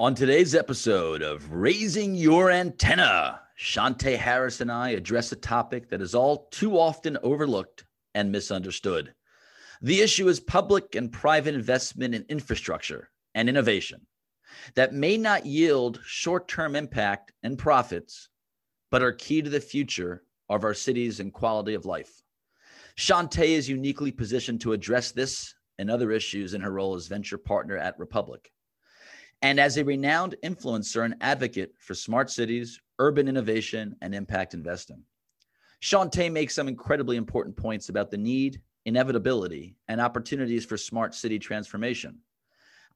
On today's episode of Raising Your Antenna, Shantae Harris and I address a topic that is all too often overlooked and misunderstood. The issue is public and private investment in infrastructure and innovation that may not yield short term impact and profits, but are key to the future of our cities and quality of life. Shantae is uniquely positioned to address this and other issues in her role as venture partner at Republic. And as a renowned influencer and advocate for smart cities, urban innovation, and impact investing. Shantae makes some incredibly important points about the need, inevitability, and opportunities for smart city transformation.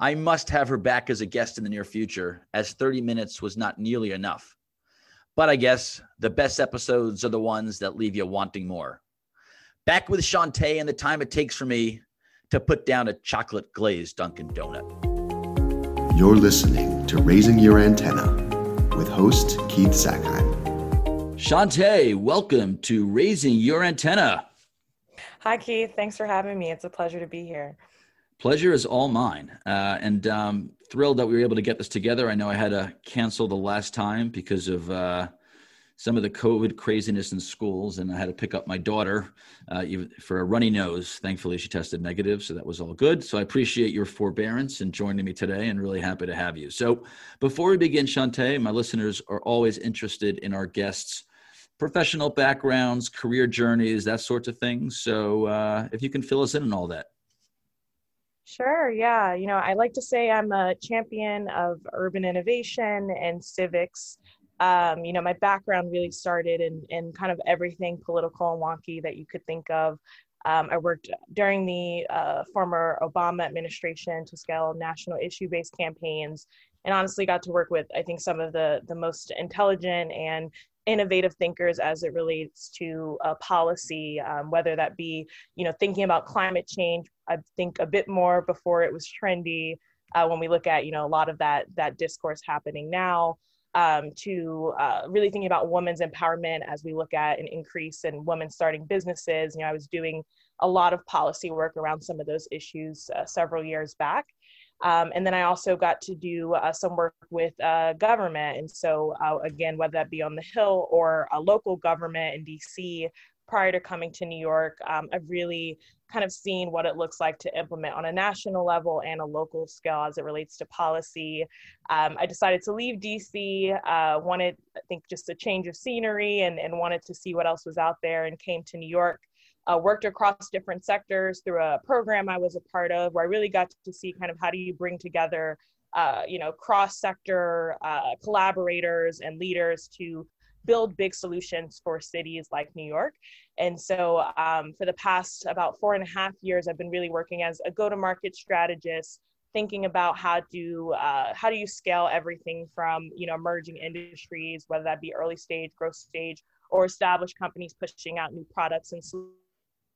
I must have her back as a guest in the near future, as 30 minutes was not nearly enough. But I guess the best episodes are the ones that leave you wanting more. Back with Shantae and the time it takes for me to put down a chocolate glazed Dunkin' Donut. You're listening to Raising Your Antenna with host Keith Zakheim. Shantae, welcome to Raising Your Antenna. Hi, Keith. Thanks for having me. It's a pleasure to be here. Pleasure is all mine. Uh, and um, thrilled that we were able to get this together. I know I had to cancel the last time because of uh, some of the COVID craziness in schools, and I had to pick up my daughter uh, for a runny nose. Thankfully, she tested negative, so that was all good. So I appreciate your forbearance and joining me today, and really happy to have you. So before we begin, Shantae, my listeners are always interested in our guests' professional backgrounds, career journeys, that sort of thing. So uh, if you can fill us in on all that. Sure. Yeah. You know, I like to say I'm a champion of urban innovation and civics um, you know, my background really started in, in kind of everything political and wonky that you could think of. Um, I worked during the uh, former Obama administration to scale national issue based campaigns and honestly got to work with, I think, some of the, the most intelligent and innovative thinkers as it relates to uh, policy, um, whether that be, you know, thinking about climate change, I think a bit more before it was trendy uh, when we look at, you know, a lot of that, that discourse happening now um, to uh, really thinking about women's empowerment as we look at an increase in women starting businesses. You know, I was doing a lot of policy work around some of those issues uh, several years back. Um, and then I also got to do uh, some work with uh, government. And so, uh, again, whether that be on the Hill or a local government in DC, prior to coming to New York, um, I've really kind of seen what it looks like to implement on a national level and a local scale as it relates to policy. Um, I decided to leave DC, uh, wanted, I think, just a change of scenery and, and wanted to see what else was out there and came to New York. Uh, worked across different sectors through a program I was a part of where I really got to see kind of how do you bring together uh, you know, cross sector uh, collaborators and leaders to build big solutions for cities like New York. And so um, for the past about four and a half years, I've been really working as a go-to-market strategist, thinking about how to uh, how do you scale everything from you know emerging industries, whether that be early stage, growth stage, or established companies pushing out new products and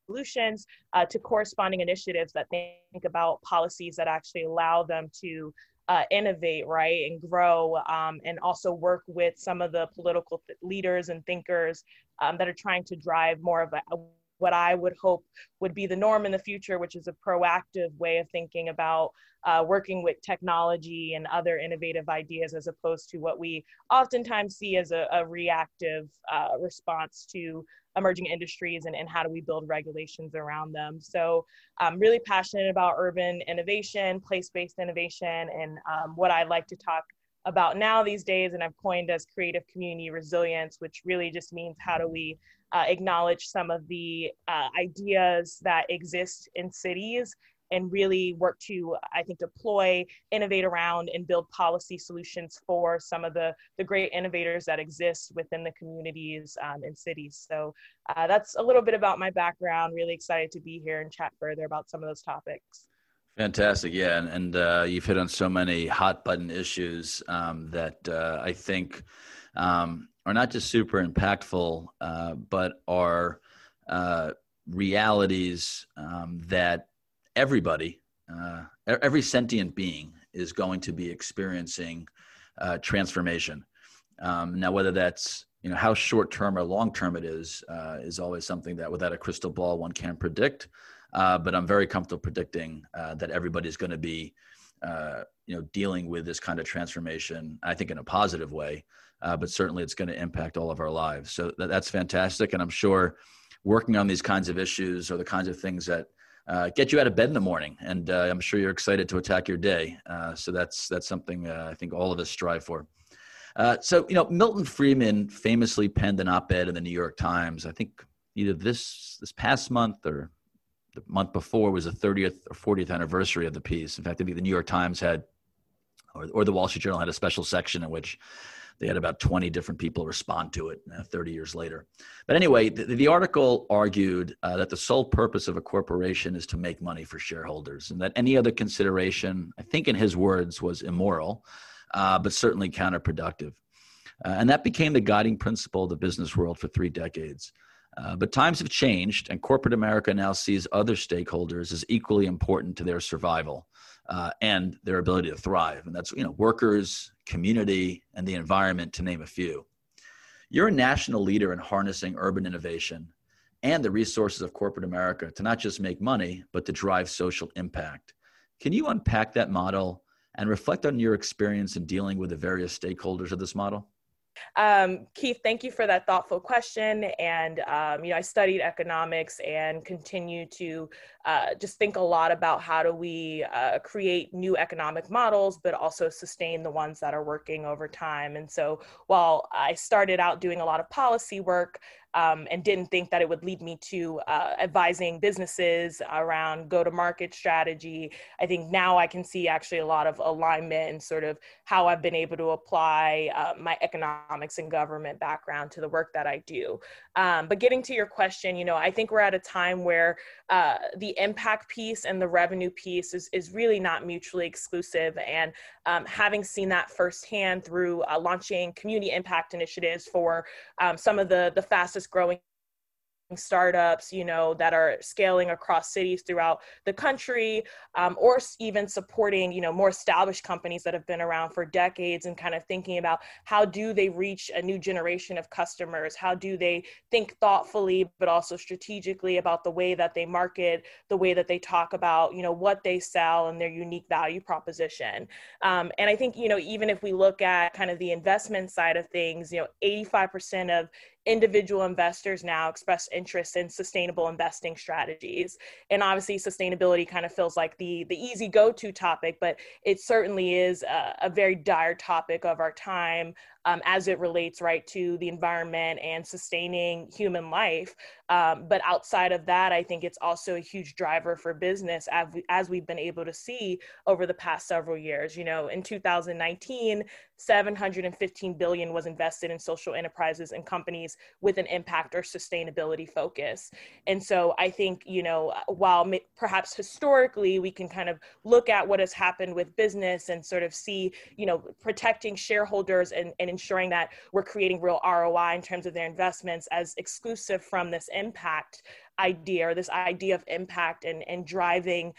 solutions uh, to corresponding initiatives that think about policies that actually allow them to uh, innovate, right, and grow, um, and also work with some of the political th- leaders and thinkers um, that are trying to drive more of a, a, what I would hope would be the norm in the future, which is a proactive way of thinking about uh, working with technology and other innovative ideas, as opposed to what we oftentimes see as a, a reactive uh, response to emerging industries and, and how do we build regulations around them. So I'm really passionate about urban innovation, place-based innovation, and um, what I like to talk about now these days, and I've coined as creative community resilience, which really just means how do we uh, acknowledge some of the uh, ideas that exist in cities and really work to, I think, deploy, innovate around, and build policy solutions for some of the, the great innovators that exist within the communities um, and cities. So uh, that's a little bit about my background. Really excited to be here and chat further about some of those topics. Fantastic, yeah, and, and uh, you've hit on so many hot button issues um, that uh, I think um, are not just super impactful, uh, but are uh, realities um, that everybody, uh, every sentient being is going to be experiencing uh, transformation. Um, now, whether that's you know how short term or long term it is is always something that without a crystal ball one can't predict. Uh, but I'm very comfortable predicting uh, that everybody's going to be uh, you know, dealing with this kind of transformation. I think in a positive way, uh, but certainly it's going to impact all of our lives. So that, that's fantastic, and I'm sure working on these kinds of issues are the kinds of things that uh, get you out of bed in the morning. And uh, I'm sure you're excited to attack your day. So that's that's something I think all of us strive for. So you know, Milton Friedman famously penned an op-ed in the New York Times. I think either this this past month or the month before was the 30th or 40th anniversary of the piece. In fact, I think the New York Times had, or, or the Wall Street Journal had a special section in which they had about 20 different people respond to it uh, 30 years later. But anyway, the, the article argued uh, that the sole purpose of a corporation is to make money for shareholders and that any other consideration, I think in his words, was immoral, uh, but certainly counterproductive. Uh, and that became the guiding principle of the business world for three decades. Uh, but times have changed, and corporate America now sees other stakeholders as equally important to their survival uh, and their ability to thrive. And that's, you know, workers, community, and the environment, to name a few. You're a national leader in harnessing urban innovation and the resources of corporate America to not just make money, but to drive social impact. Can you unpack that model and reflect on your experience in dealing with the various stakeholders of this model? Um, Keith, thank you for that thoughtful question. And, um, you know, I studied economics and continue to uh, just think a lot about how do we uh, create new economic models, but also sustain the ones that are working over time. And so while I started out doing a lot of policy work, um, and didn't think that it would lead me to uh, advising businesses around go to market strategy. I think now I can see actually a lot of alignment and sort of how I've been able to apply uh, my economics and government background to the work that I do. Um, but getting to your question, you know, I think we're at a time where uh, the impact piece and the revenue piece is, is really not mutually exclusive. And um, having seen that firsthand through uh, launching community impact initiatives for um, some of the, the fastest growing startups you know that are scaling across cities throughout the country um, or even supporting you know more established companies that have been around for decades and kind of thinking about how do they reach a new generation of customers? How do they think thoughtfully but also strategically about the way that they market the way that they talk about you know what they sell and their unique value proposition? Um, and i think you know even if we look at kind of the investment side of things you know 85% of individual investors now express interest in sustainable investing strategies. And obviously sustainability kind of feels like the the easy go-to topic but it certainly is a, a very dire topic of our time um, as it relates right to the environment and sustaining human life. Um, but outside of that, I think it's also a huge driver for business as, we, as we've been able to see over the past several years. You know, in 2019, 715 billion was invested in social enterprises and companies with an impact or sustainability focus. And so I think, you know, while perhaps historically we can kind of look at what has happened with business and sort of see, you know, protecting shareholders and, and ensuring that we're creating real ROI in terms of their investments as exclusive from this impact idea or this idea of impact and, and driving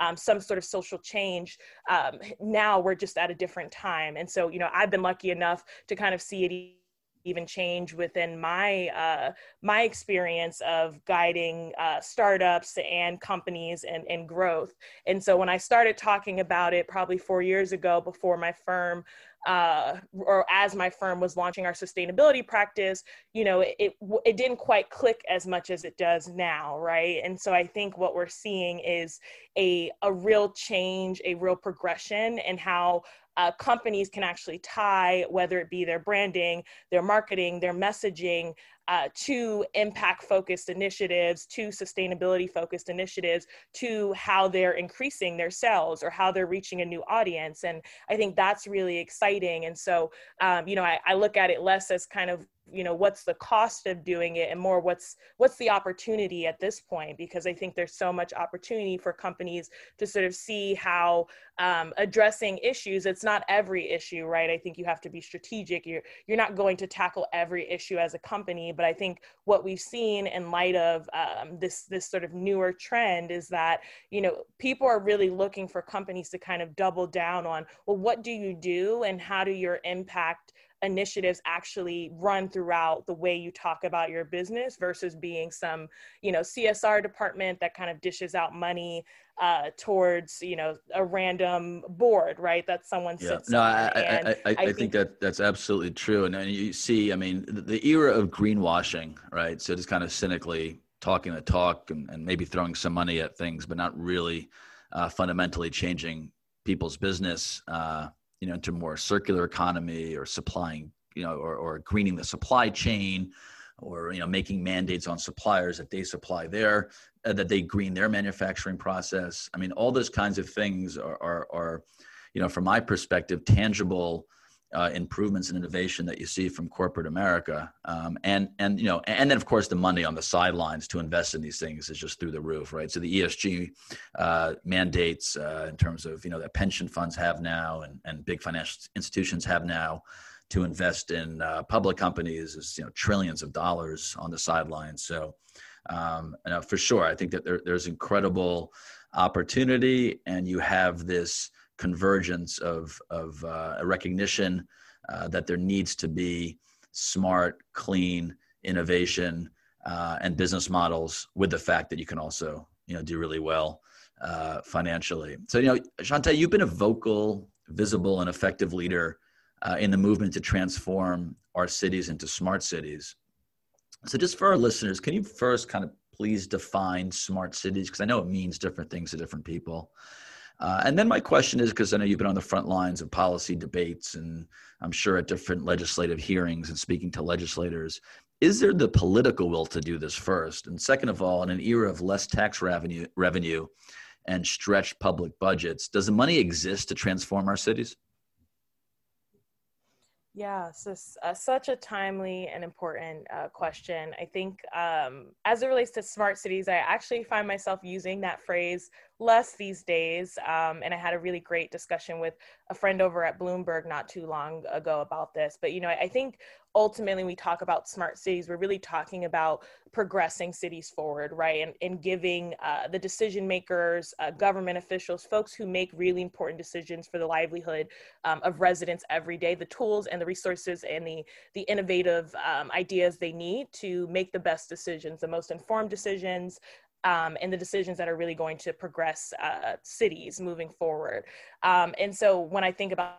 um, some sort of social change. Um, now we're just at a different time. And so, you know, I've been lucky enough to kind of see it even change within my uh, my experience of guiding uh, startups and companies and, and growth. And so when I started talking about it probably four years ago before my firm uh, or as my firm was launching our sustainability practice, you know, it, it didn't quite click as much as it does now, right? And so I think what we're seeing is a, a real change, a real progression in how uh, companies can actually tie, whether it be their branding, their marketing, their messaging, uh, to impact focused initiatives, to sustainability focused initiatives, to how they're increasing their sales or how they're reaching a new audience. And I think that's really exciting. And so, um, you know, I, I look at it less as kind of you know what's the cost of doing it and more what's what's the opportunity at this point? Because i think there's so much opportunity for companies to sort of see how um, addressing issues. It's not every issue right? I think you have to be strategic. You're you're not going to tackle every issue as a company but i think what we've seen in light of um, this this sort of newer trend is that you know people are really looking for companies to kind of double down on well what do you do and how do your impact initiatives actually run throughout the way you talk about your business versus being some you know csr department that kind of dishes out money uh, towards you know a random board right? That someone sits yeah. no I, I, I, I, I, think, that that's absolutely true. And, and you see i mean the, the era of greenwashing right? So just kind of cynically talking the talk and, and maybe throwing some money at things but not really uh, fundamentally changing people's business uh, you know into more circular economy or supplying you know or, or greening the supply chain or you know making mandates on suppliers that they supply their uh, that they green their manufacturing process. I mean all those kinds of things are are, are you know from my perspective tangible uh, improvements and innovation that you see from corporate America, um, and and you know, and then of course the money on the sidelines to invest in these things is just through the roof, right? So the ESG uh, mandates uh, in terms of you know that pension funds have now, and and big financial institutions have now, to invest in uh, public companies is you know trillions of dollars on the sidelines. So um, you know, for sure, I think that there, there's incredible opportunity, and you have this convergence of of uh, a recognition uh, that there needs to be smart, clean innovation uh, and business models, with the fact that you can also you know do really well uh, financially. So you know, Shantae, you've been a vocal, visible, and effective leader uh, in the movement to transform our cities into smart cities. So, just for our listeners, can you first kind of please define smart cities? Because I know it means different things to different people. Uh, and then my question is because I know you've been on the front lines of policy debates and I'm sure at different legislative hearings and speaking to legislators. Is there the political will to do this first? And second of all, in an era of less tax revenue, revenue and stretched public budgets, does the money exist to transform our cities? Yeah, so uh, such a timely and important uh, question. I think um, as it relates to smart cities, I actually find myself using that phrase less these days. Um, and I had a really great discussion with a friend over at Bloomberg not too long ago about this. But, you know, I think ultimately we talk about smart cities, we're really talking about progressing cities forward, right? And, and giving uh, the decision makers, uh, government officials, folks who make really important decisions for the livelihood um, of residents every day, the tools and the resources and the, the innovative um, ideas they need to make the best decisions, the most informed decisions, um, and the decisions that are really going to progress uh, cities moving forward. Um, and so when I think about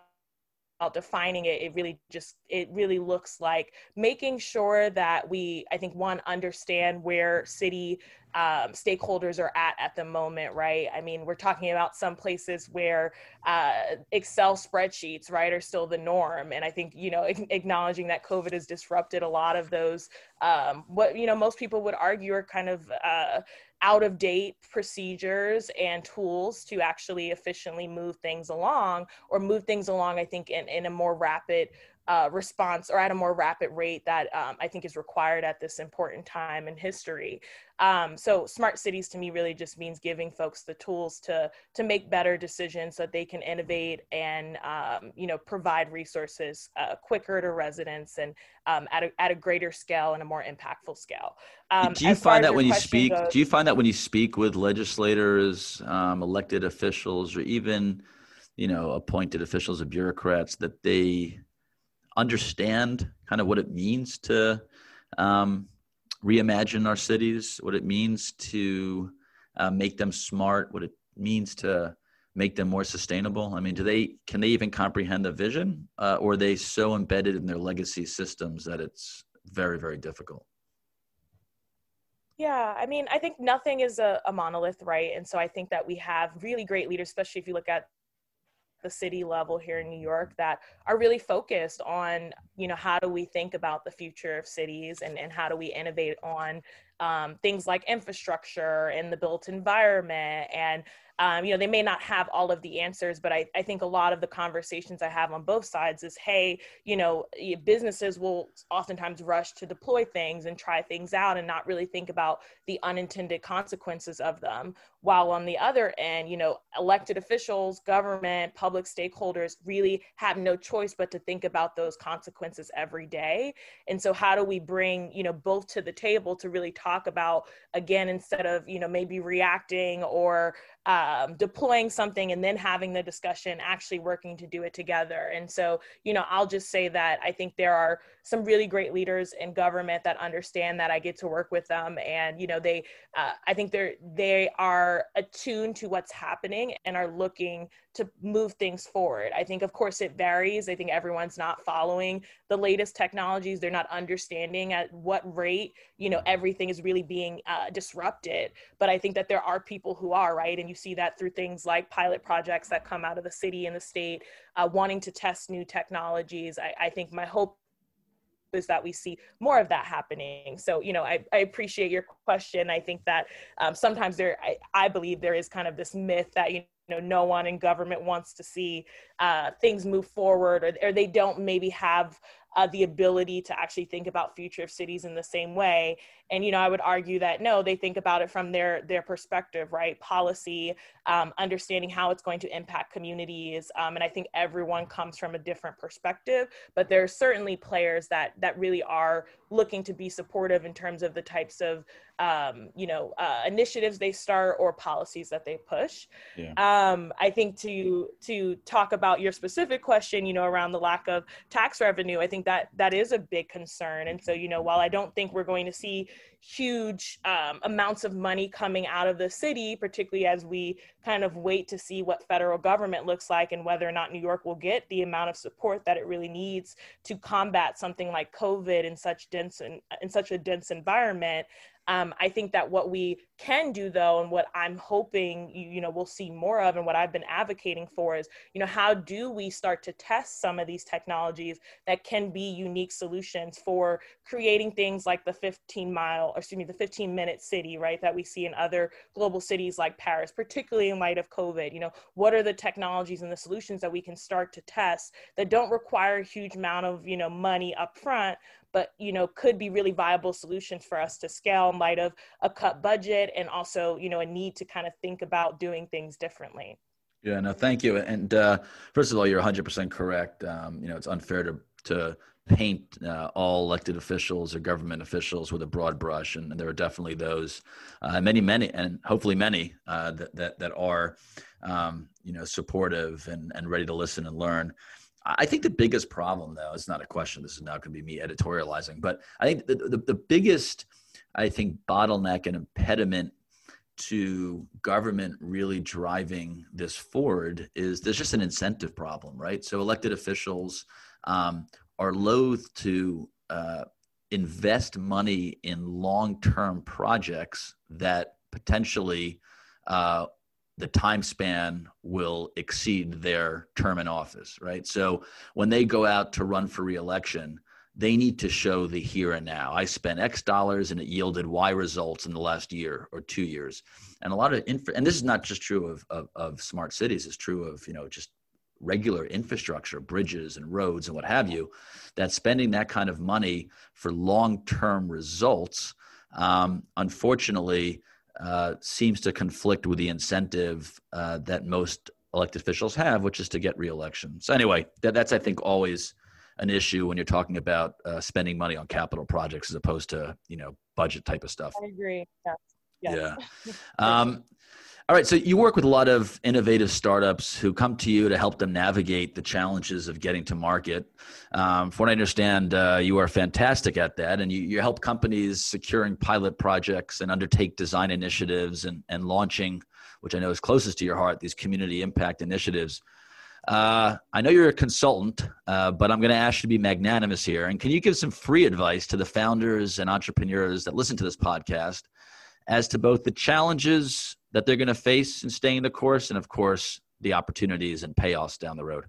defining it it really just it really looks like making sure that we i think one understand where city um, stakeholders are at at the moment right i mean we're talking about some places where uh, excel spreadsheets right are still the norm and i think you know acknowledging that covid has disrupted a lot of those um, what you know most people would argue are kind of uh, out of date procedures and tools to actually efficiently move things along or move things along i think in, in a more rapid uh, response or at a more rapid rate that um, I think is required at this important time in history. Um, so smart cities to me really just means giving folks the tools to to make better decisions so that they can innovate and um, you know provide resources uh, quicker to residents and um, at a at a greater scale and a more impactful scale. Um, do you find that when you speak? Goes, do you find that when you speak with legislators, um, elected officials, or even you know appointed officials or bureaucrats that they understand kind of what it means to um, reimagine our cities, what it means to uh, make them smart, what it means to make them more sustainable? I mean, do they can they even comprehend the vision, uh, or are they so embedded in their legacy systems that it's very very difficult? Yeah, I mean, I think nothing is a, a monolith, right? And so I think that we have really great leaders, especially if you look at the city level here in New York that are really focused on, you know, how do we think about the future of cities and, and how do we innovate on um, things like infrastructure and the built environment and um, you know they may not have all of the answers but I, I think a lot of the conversations i have on both sides is hey you know businesses will oftentimes rush to deploy things and try things out and not really think about the unintended consequences of them while on the other end you know elected officials government public stakeholders really have no choice but to think about those consequences every day and so how do we bring you know both to the table to really talk about again instead of you know maybe reacting or um, deploying something and then having the discussion, actually working to do it together. And so, you know, I'll just say that I think there are some really great leaders in government that understand that I get to work with them, and you know, they, uh, I think they're they are attuned to what's happening and are looking to move things forward. I think, of course, it varies. I think everyone's not following the latest technologies. They're not understanding at what rate, you know, everything is really being uh, disrupted. But I think that there are people who are, right? And you see that through things like pilot projects that come out of the city and the state, uh, wanting to test new technologies. I, I think my hope is that we see more of that happening. So, you know, I, I appreciate your question. I think that um, sometimes there, I, I believe there is kind of this myth that, you know, no one in government wants to see uh, things move forward or, or they don't maybe have uh, the ability to actually think about future of cities in the same way. And you know i would argue that no they think about it from their their perspective right? Policy um, understanding how it's going to impact communities um, and i think everyone comes from a different perspective but there are certainly players that that really are looking to be supportive in terms of the types of um, you know uh, initiatives they start or policies that they push yeah. um, i think to to talk about your specific question you know around the lack of tax revenue i think that that is a big concern and so you know while i don't think we're going to see huge um, amounts of money coming out of the city, particularly as we kind of wait to see what federal government looks like and whether or not New York will get the amount of support that it really needs to combat something like COVID in such dense in, in such a dense environment. Um, I think that what we can do though, and what I'm hoping you, know we'll see more of, and what I've been advocating for is, you know, how do we start to test some of these technologies that can be unique solutions for creating things like the 15 mile, or excuse me, the 15 minute city, right, that we see in other global cities like Paris, particularly in light of COVID. You know, what are the technologies and the solutions that we can start to test that don't require a huge amount of you know money up front, but you know could be really viable solutions for us to scale in light of a cut budget and also you know a need to kind of think about doing things differently. Yeah no thank you. And uh, first of all you're 100% correct. Um, you know it's unfair to to paint uh, all elected officials or government officials with a broad brush. And, and there are definitely those uh, many many and hopefully many uh, that, that that are um, you know supportive and, and ready to listen and learn. I think the biggest problem, though, it's not a question. This is not going to be me editorializing, but I think the, the, the biggest, I think, bottleneck and impediment to government really driving this forward is there's just an incentive problem, right? So elected officials um, are loath to uh, invest money in long-term projects that potentially uh, the time span will exceed their term in office, right? So when they go out to run for reelection, they need to show the here and now. I spent X dollars and it yielded Y results in the last year or two years. And a lot of infra, and this is not just true of, of, of smart cities, it's true of, you know, just regular infrastructure, bridges and roads and what have you, that spending that kind of money for long-term results, um, unfortunately, uh, seems to conflict with the incentive uh, that most elected officials have, which is to get reelection. So anyway, that, that's I think always an issue when you're talking about uh, spending money on capital projects as opposed to you know budget type of stuff. I agree. Yes. yes. Yeah. um, all right. So you work with a lot of innovative startups who come to you to help them navigate the challenges of getting to market. Um, from what I understand, uh, you are fantastic at that, and you, you help companies securing pilot projects and undertake design initiatives and, and launching, which I know is closest to your heart, these community impact initiatives. Uh, I know you're a consultant, uh, but I'm going to ask you to be magnanimous here. And can you give some free advice to the founders and entrepreneurs that listen to this podcast as to both the challenges that they're going to face in staying the course and of course the opportunities and payoffs down the road?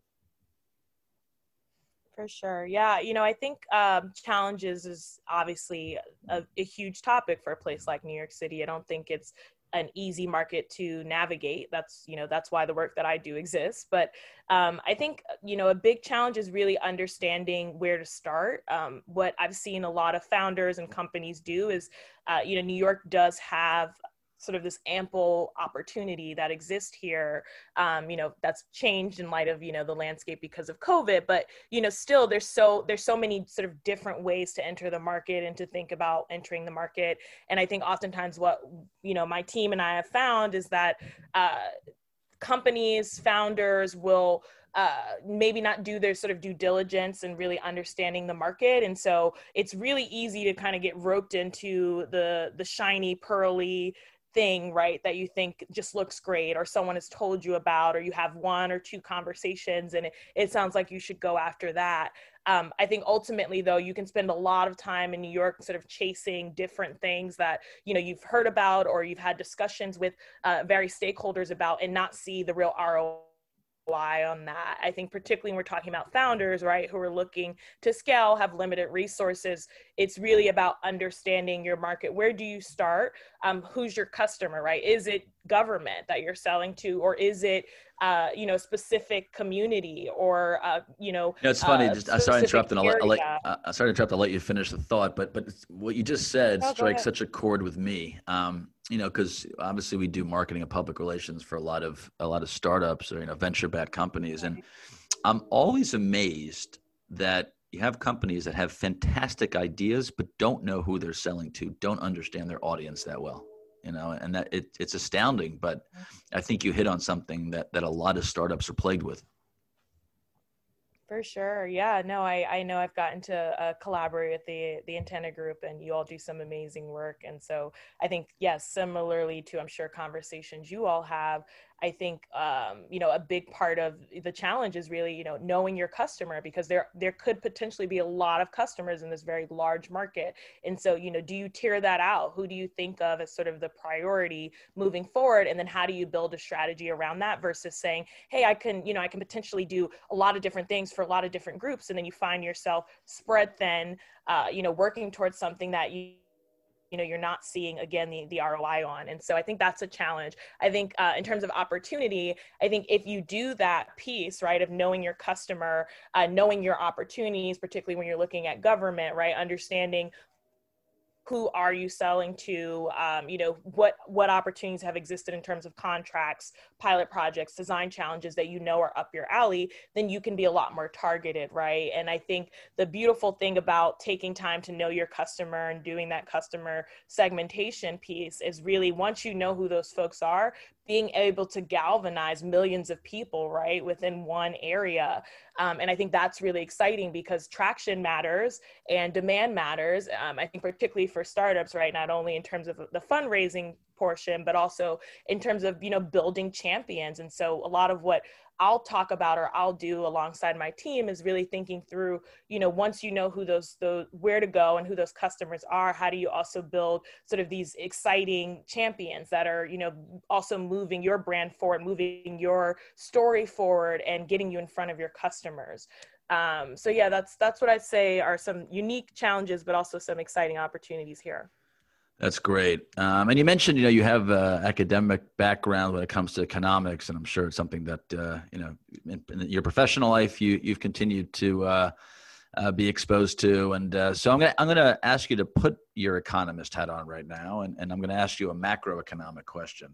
For sure. Yeah you know i think um, challenges is obviously a, a, huge topic for a place like new york city. I don't think it's an easy market to navigate. That's you know that's why the work that i do exists. But um, i think you know a big challenge is really understanding where to start. Um, what i've seen a lot of founders and companies do is uh, you know new york does have sort of this ample opportunity that exists here um, you know that's changed in light of you know the landscape because of covid but you know still there's so there's so many sort of different ways to enter the market and to think about entering the market. And i think oftentimes what you know my team and i have found is that uh, companies founders will uh, maybe not do their sort of due diligence and really understanding the market. And so it's really easy to kind of get roped into the the shiny pearly thing right that you think just looks great or someone has told you about or you have one or two conversations and it, it sounds like you should go after that. Um, i think ultimately though you can spend a lot of time in new york sort of chasing different things that you know you've heard about or you've had discussions with uh, various stakeholders about and not see the real ROI rely on that. I think particularly when we're talking about founders, right, who are looking to scale, have limited resources, it's really about understanding your market. Where do you start? Um, who's your customer, right? Is it government that you're selling to, or is it, uh, you know, specific community, or uh, you know? No, it's funny. Uh, just I sorry to interrupt, and I'll let, I'll let uh, sorry to interrupt. I'll let you finish the thought, but but what you just said oh, strikes such a chord with me. Um, you know, because obviously we do marketing and public relations for a lot of a lot of startups or you know venture-backed companies, and I'm always amazed that you have companies that have fantastic ideas but don't know who they're selling to don't understand their audience that well you know? And that it, it's astounding but i think you hit on something that that a lot of startups are plagued with for sure yeah no i i know i've gotten to uh, collaborate with the the antenna group and you all do some amazing work and so i think yes similarly to i'm sure conversations you all have I think um, you know a big part of the challenge is really you know knowing your customer because there there could potentially be a lot of customers in this very large market, and so you know do you tier that out? Who do you think of as sort of the priority moving forward, and then how do you build a strategy around that versus saying, hey, I can you know I can potentially do a lot of different things for a lot of different groups, and then you find yourself spread thin, uh, you know, working towards something that you you know you're not seeing again the, the roi on. And so i think that's a challenge. I think uh, in terms of opportunity i think if you do that piece right of knowing your customer uh, knowing your opportunities particularly when you're looking at government right understanding who are you selling to? Um, you know what what opportunities have existed in terms of contracts pilot projects design challenges that you know are up your alley then you can be a lot more targeted right? And i think the beautiful thing about taking time to know your customer and doing that customer segmentation piece is really once you know who those folks are being able to galvanize millions of people right within one area. Um, and i think that's really exciting because traction matters and demand matters um, i think particularly for startups right not only in terms of the fundraising portion but also in terms of you know building champions and so a lot of what I'll talk about or I'll do alongside my team is really thinking through, you know, once you know who those those where to go and who those customers are, how do you also build sort of these exciting champions that are, you know, also moving your brand forward, moving your story forward and getting you in front of your customers. Um, so yeah, that's that's what I'd say are some unique challenges, but also some exciting opportunities here. That's great. Um, and you mentioned, you know, you have uh, academic background when it comes to economics, and I'm sure it's something that uh, you know, in, in, your professional life, you you've continued to uh, uh be exposed to. And uh, so I'm gonna I'm gonna ask you to put your economist hat on right now, and, and I'm gonna ask you a macroeconomic question,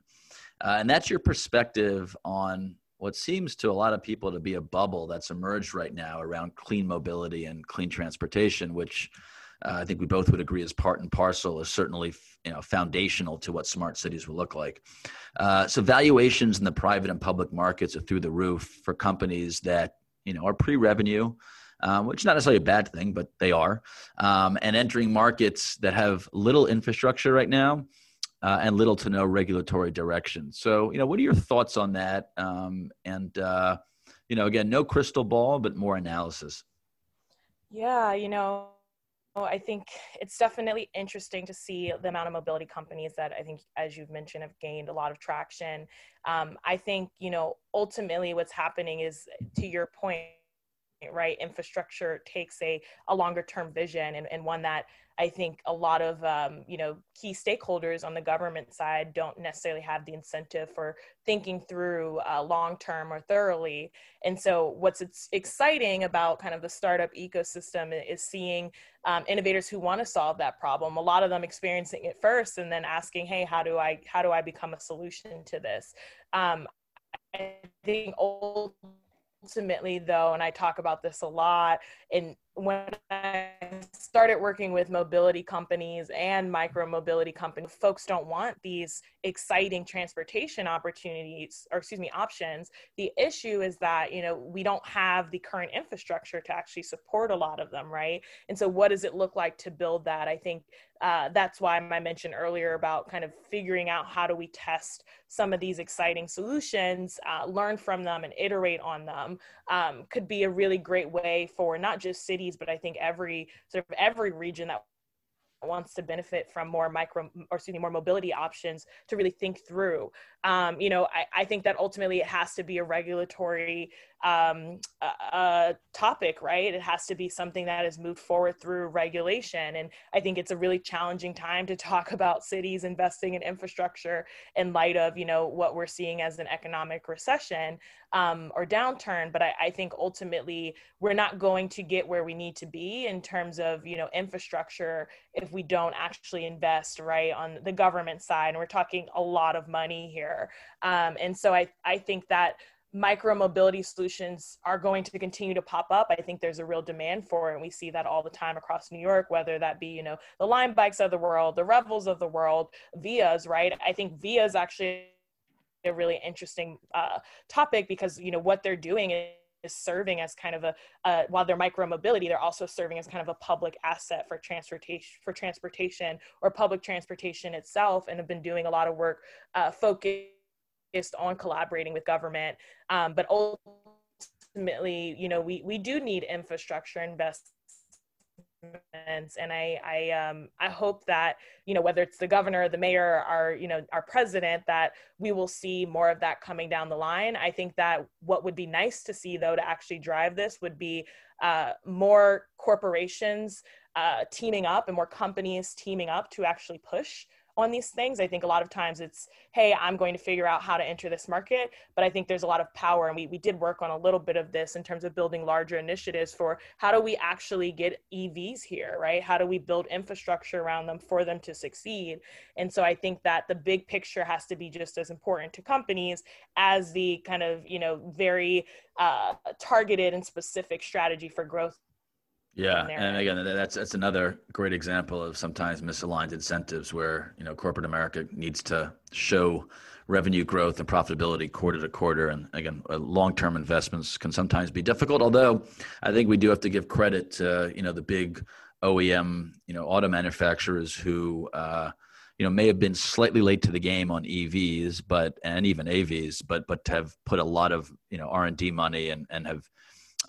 uh, and that's your perspective on what seems to a lot of people to be a bubble that's emerged right now around clean mobility and clean transportation, which uh, I think we both would agree is part and parcel is certainly you know foundational to what smart cities will look like. Uh, so valuations in the private and public markets are through the roof for companies that you know are pre-revenue. Um, which is not necessarily a bad thing, but they are, um, and entering markets that have little infrastructure right now uh, and little to no regulatory direction. So, you know, what are your thoughts on that? Um, and uh, you know, again, no crystal ball, but more analysis. Yeah, you know, I think it's definitely interesting to see the amount of mobility companies that I think, as you've mentioned, have gained a lot of traction. Um, I think, you know, ultimately what's happening is, to your point, right? Infrastructure takes a, a longer term vision and, and one that I think a lot of um, you know key stakeholders on the government side don't necessarily have the incentive for thinking through uh, long term or thoroughly. And so, what's exciting about kind of the startup ecosystem is seeing um, innovators who want to solve that problem. A lot of them experiencing it first, and then asking, "Hey, how do I how do I become a solution to this?" Um, I think ultimately, though, and I talk about this a lot, and when I started working with mobility companies and micro mobility companies, folks don't want these exciting transportation opportunities or excuse me options. The issue is that you know we don't have the current infrastructure to actually support a lot of them, right? And so, what does it look like to build that? I think uh, that's why I mentioned earlier about kind of figuring out how do we test some of these exciting solutions, uh, learn from them, and iterate on them. Um, could be a really great way for not just cities but I think every sort of every region that wants to benefit from more micro or excuse me more mobility options to really think through. Um, you know I, I, think that ultimately it has to be a regulatory um, uh, topic right? It has to be something that is moved forward through regulation. And i think it's a really challenging time to talk about cities investing in infrastructure in light of you know what we're seeing as an economic recession um, or downturn but I, I think ultimately we're not going to get where we need to be in terms of you know infrastructure if we don't actually invest right on the government side and we're talking a lot of money here um, and so I, I think that micro mobility solutions are going to continue to pop up. I think there's a real demand for it. And we see that all the time across New York, whether that be, you know, the Lime bikes of the world, the Revels of the world, Vias, right? I think Vias actually a really interesting uh, topic because, you know, what they're doing is is serving as kind of a uh, while they're micro mobility they're also serving as kind of a public asset for transportation for transportation or public transportation itself and have been doing a lot of work uh, focused on collaborating with government. Um, but ultimately you know we we do need infrastructure investments and I I um I hope that you know whether it's the governor, the mayor, our you know our president, that we will see more of that coming down the line. I think that what would be nice to see though to actually drive this would be uh, more corporations uh, teaming up and more companies teaming up to actually push on these things. I think a lot of times it's, hey, I'm going to figure out how to enter this market. But I think there's a lot of power. And we, we did work on a little bit of this in terms of building larger initiatives for how do we actually get EVs here, right? How do we build infrastructure around them for them to succeed? And so I think that the big picture has to be just as important to companies as the kind of, you know, very uh, targeted and specific strategy for growth yeah, and again, that's that's another great example of sometimes misaligned incentives where you know corporate America needs to show revenue growth and profitability quarter to quarter, and again, uh, long-term investments can sometimes be difficult. Although I think we do have to give credit to you know the big OEM you know auto manufacturers who. Uh, you know, may have been slightly late to the game on EVs, but and even AVs, but but have put a lot of you know R and D money and and have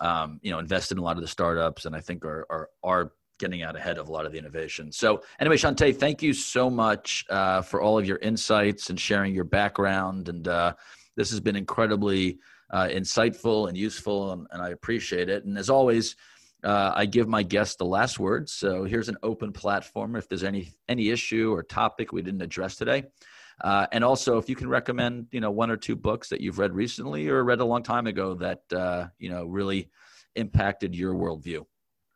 um, you know, invested in a lot of the startups, and I think are are are getting out ahead of a lot of the innovation. So, anyway, Shantae, thank you so much uh, for all of your insights and sharing your background. And uh, this has been incredibly uh, insightful and useful, and, and, I appreciate it. And as always, uh, I give my guests the last word. So here's an open platform. If there's any any issue or topic we didn't address today, uh, and also, if you can recommend, you know, one or two books that you've read recently or read a long time ago that uh, you know really impacted your worldview.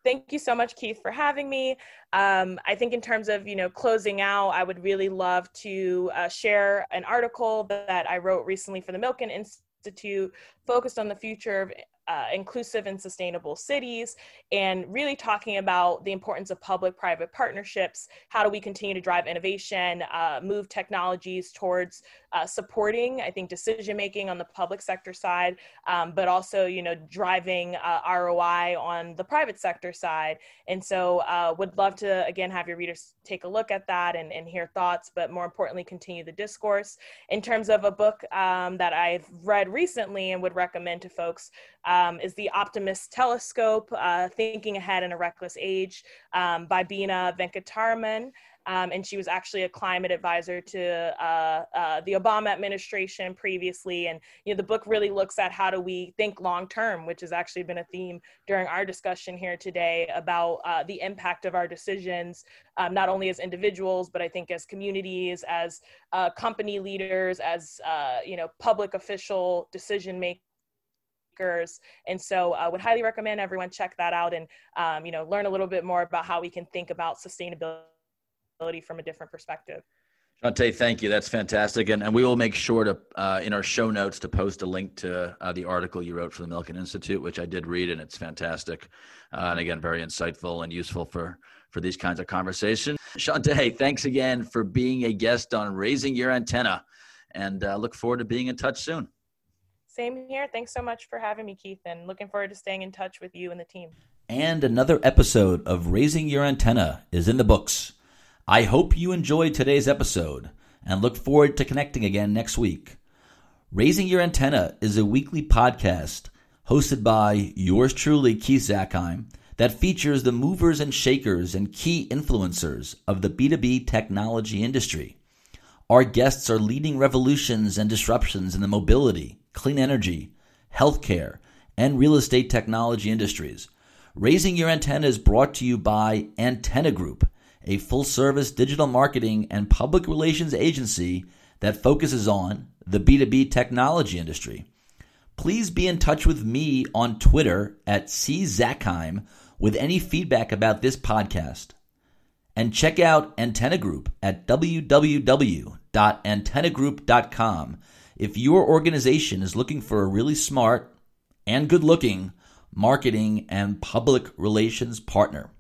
Thank you so much, Keith, for having me. Um, I think in terms of you know closing out, I would really love to uh, share an article that I wrote recently for the Milken Institute, focused on the future of uh, inclusive and sustainable cities and really talking about the importance of public private partnerships how do we continue to drive innovation uh, move technologies towards uh, supporting i think decision making on the public sector side um, but also you know driving uh, roi on the private sector side. And so uh, would love to again have your readers take a look at that and, and hear thoughts but more importantly continue the discourse. In terms of a book um, that i've read recently and would recommend to folks um, is The Optimist Telescope, uh, Thinking Ahead in a Reckless Age um, by Bina Venkataraman. Um, and she was actually a climate advisor to uh, uh, the Obama administration previously. And you know, the book really looks at how do we think long term, which has actually been a theme during our discussion here today about uh, the impact of our decisions, um, not only as individuals, but I think as communities, as uh, company leaders, as uh, you know, public official decision makers and so I uh, would highly recommend everyone check that out and, um, you know, learn a little bit more about how we can think about sustainability from a different perspective. Shantae, thank you. That's fantastic. And, and we will make sure to, uh, in our show notes, to post a link to uh, the article you wrote for the Milken Institute, which I did read, and it's fantastic. Uh, and again, very insightful and useful for, for these kinds of conversations. Shantae, thanks again for being a guest on Raising Your Antenna, and uh, look forward to being in touch soon. Same here. Thanks so much for having me, Keith, and looking forward to staying in touch with you and the team. And another episode of Raising Your Antenna is in the books. I hope you enjoyed today's episode and look forward to connecting again next week. Raising Your Antenna is a weekly podcast hosted by yours truly, Keith Zakheim, that features the movers and shakers and key influencers of the B2B technology industry. Our guests are leading revolutions and disruptions in the mobility, clean energy, healthcare, and real estate technology industries. Raising Your Antenna is brought to you by Antenna Group, a full service digital marketing and public relations agency that focuses on the B2B technology industry. Please be in touch with me on Twitter at czakheim with any feedback about this podcast. And check out Antenna Group at www.antennagroup.com if your organization is looking for a really smart and good looking marketing and public relations partner.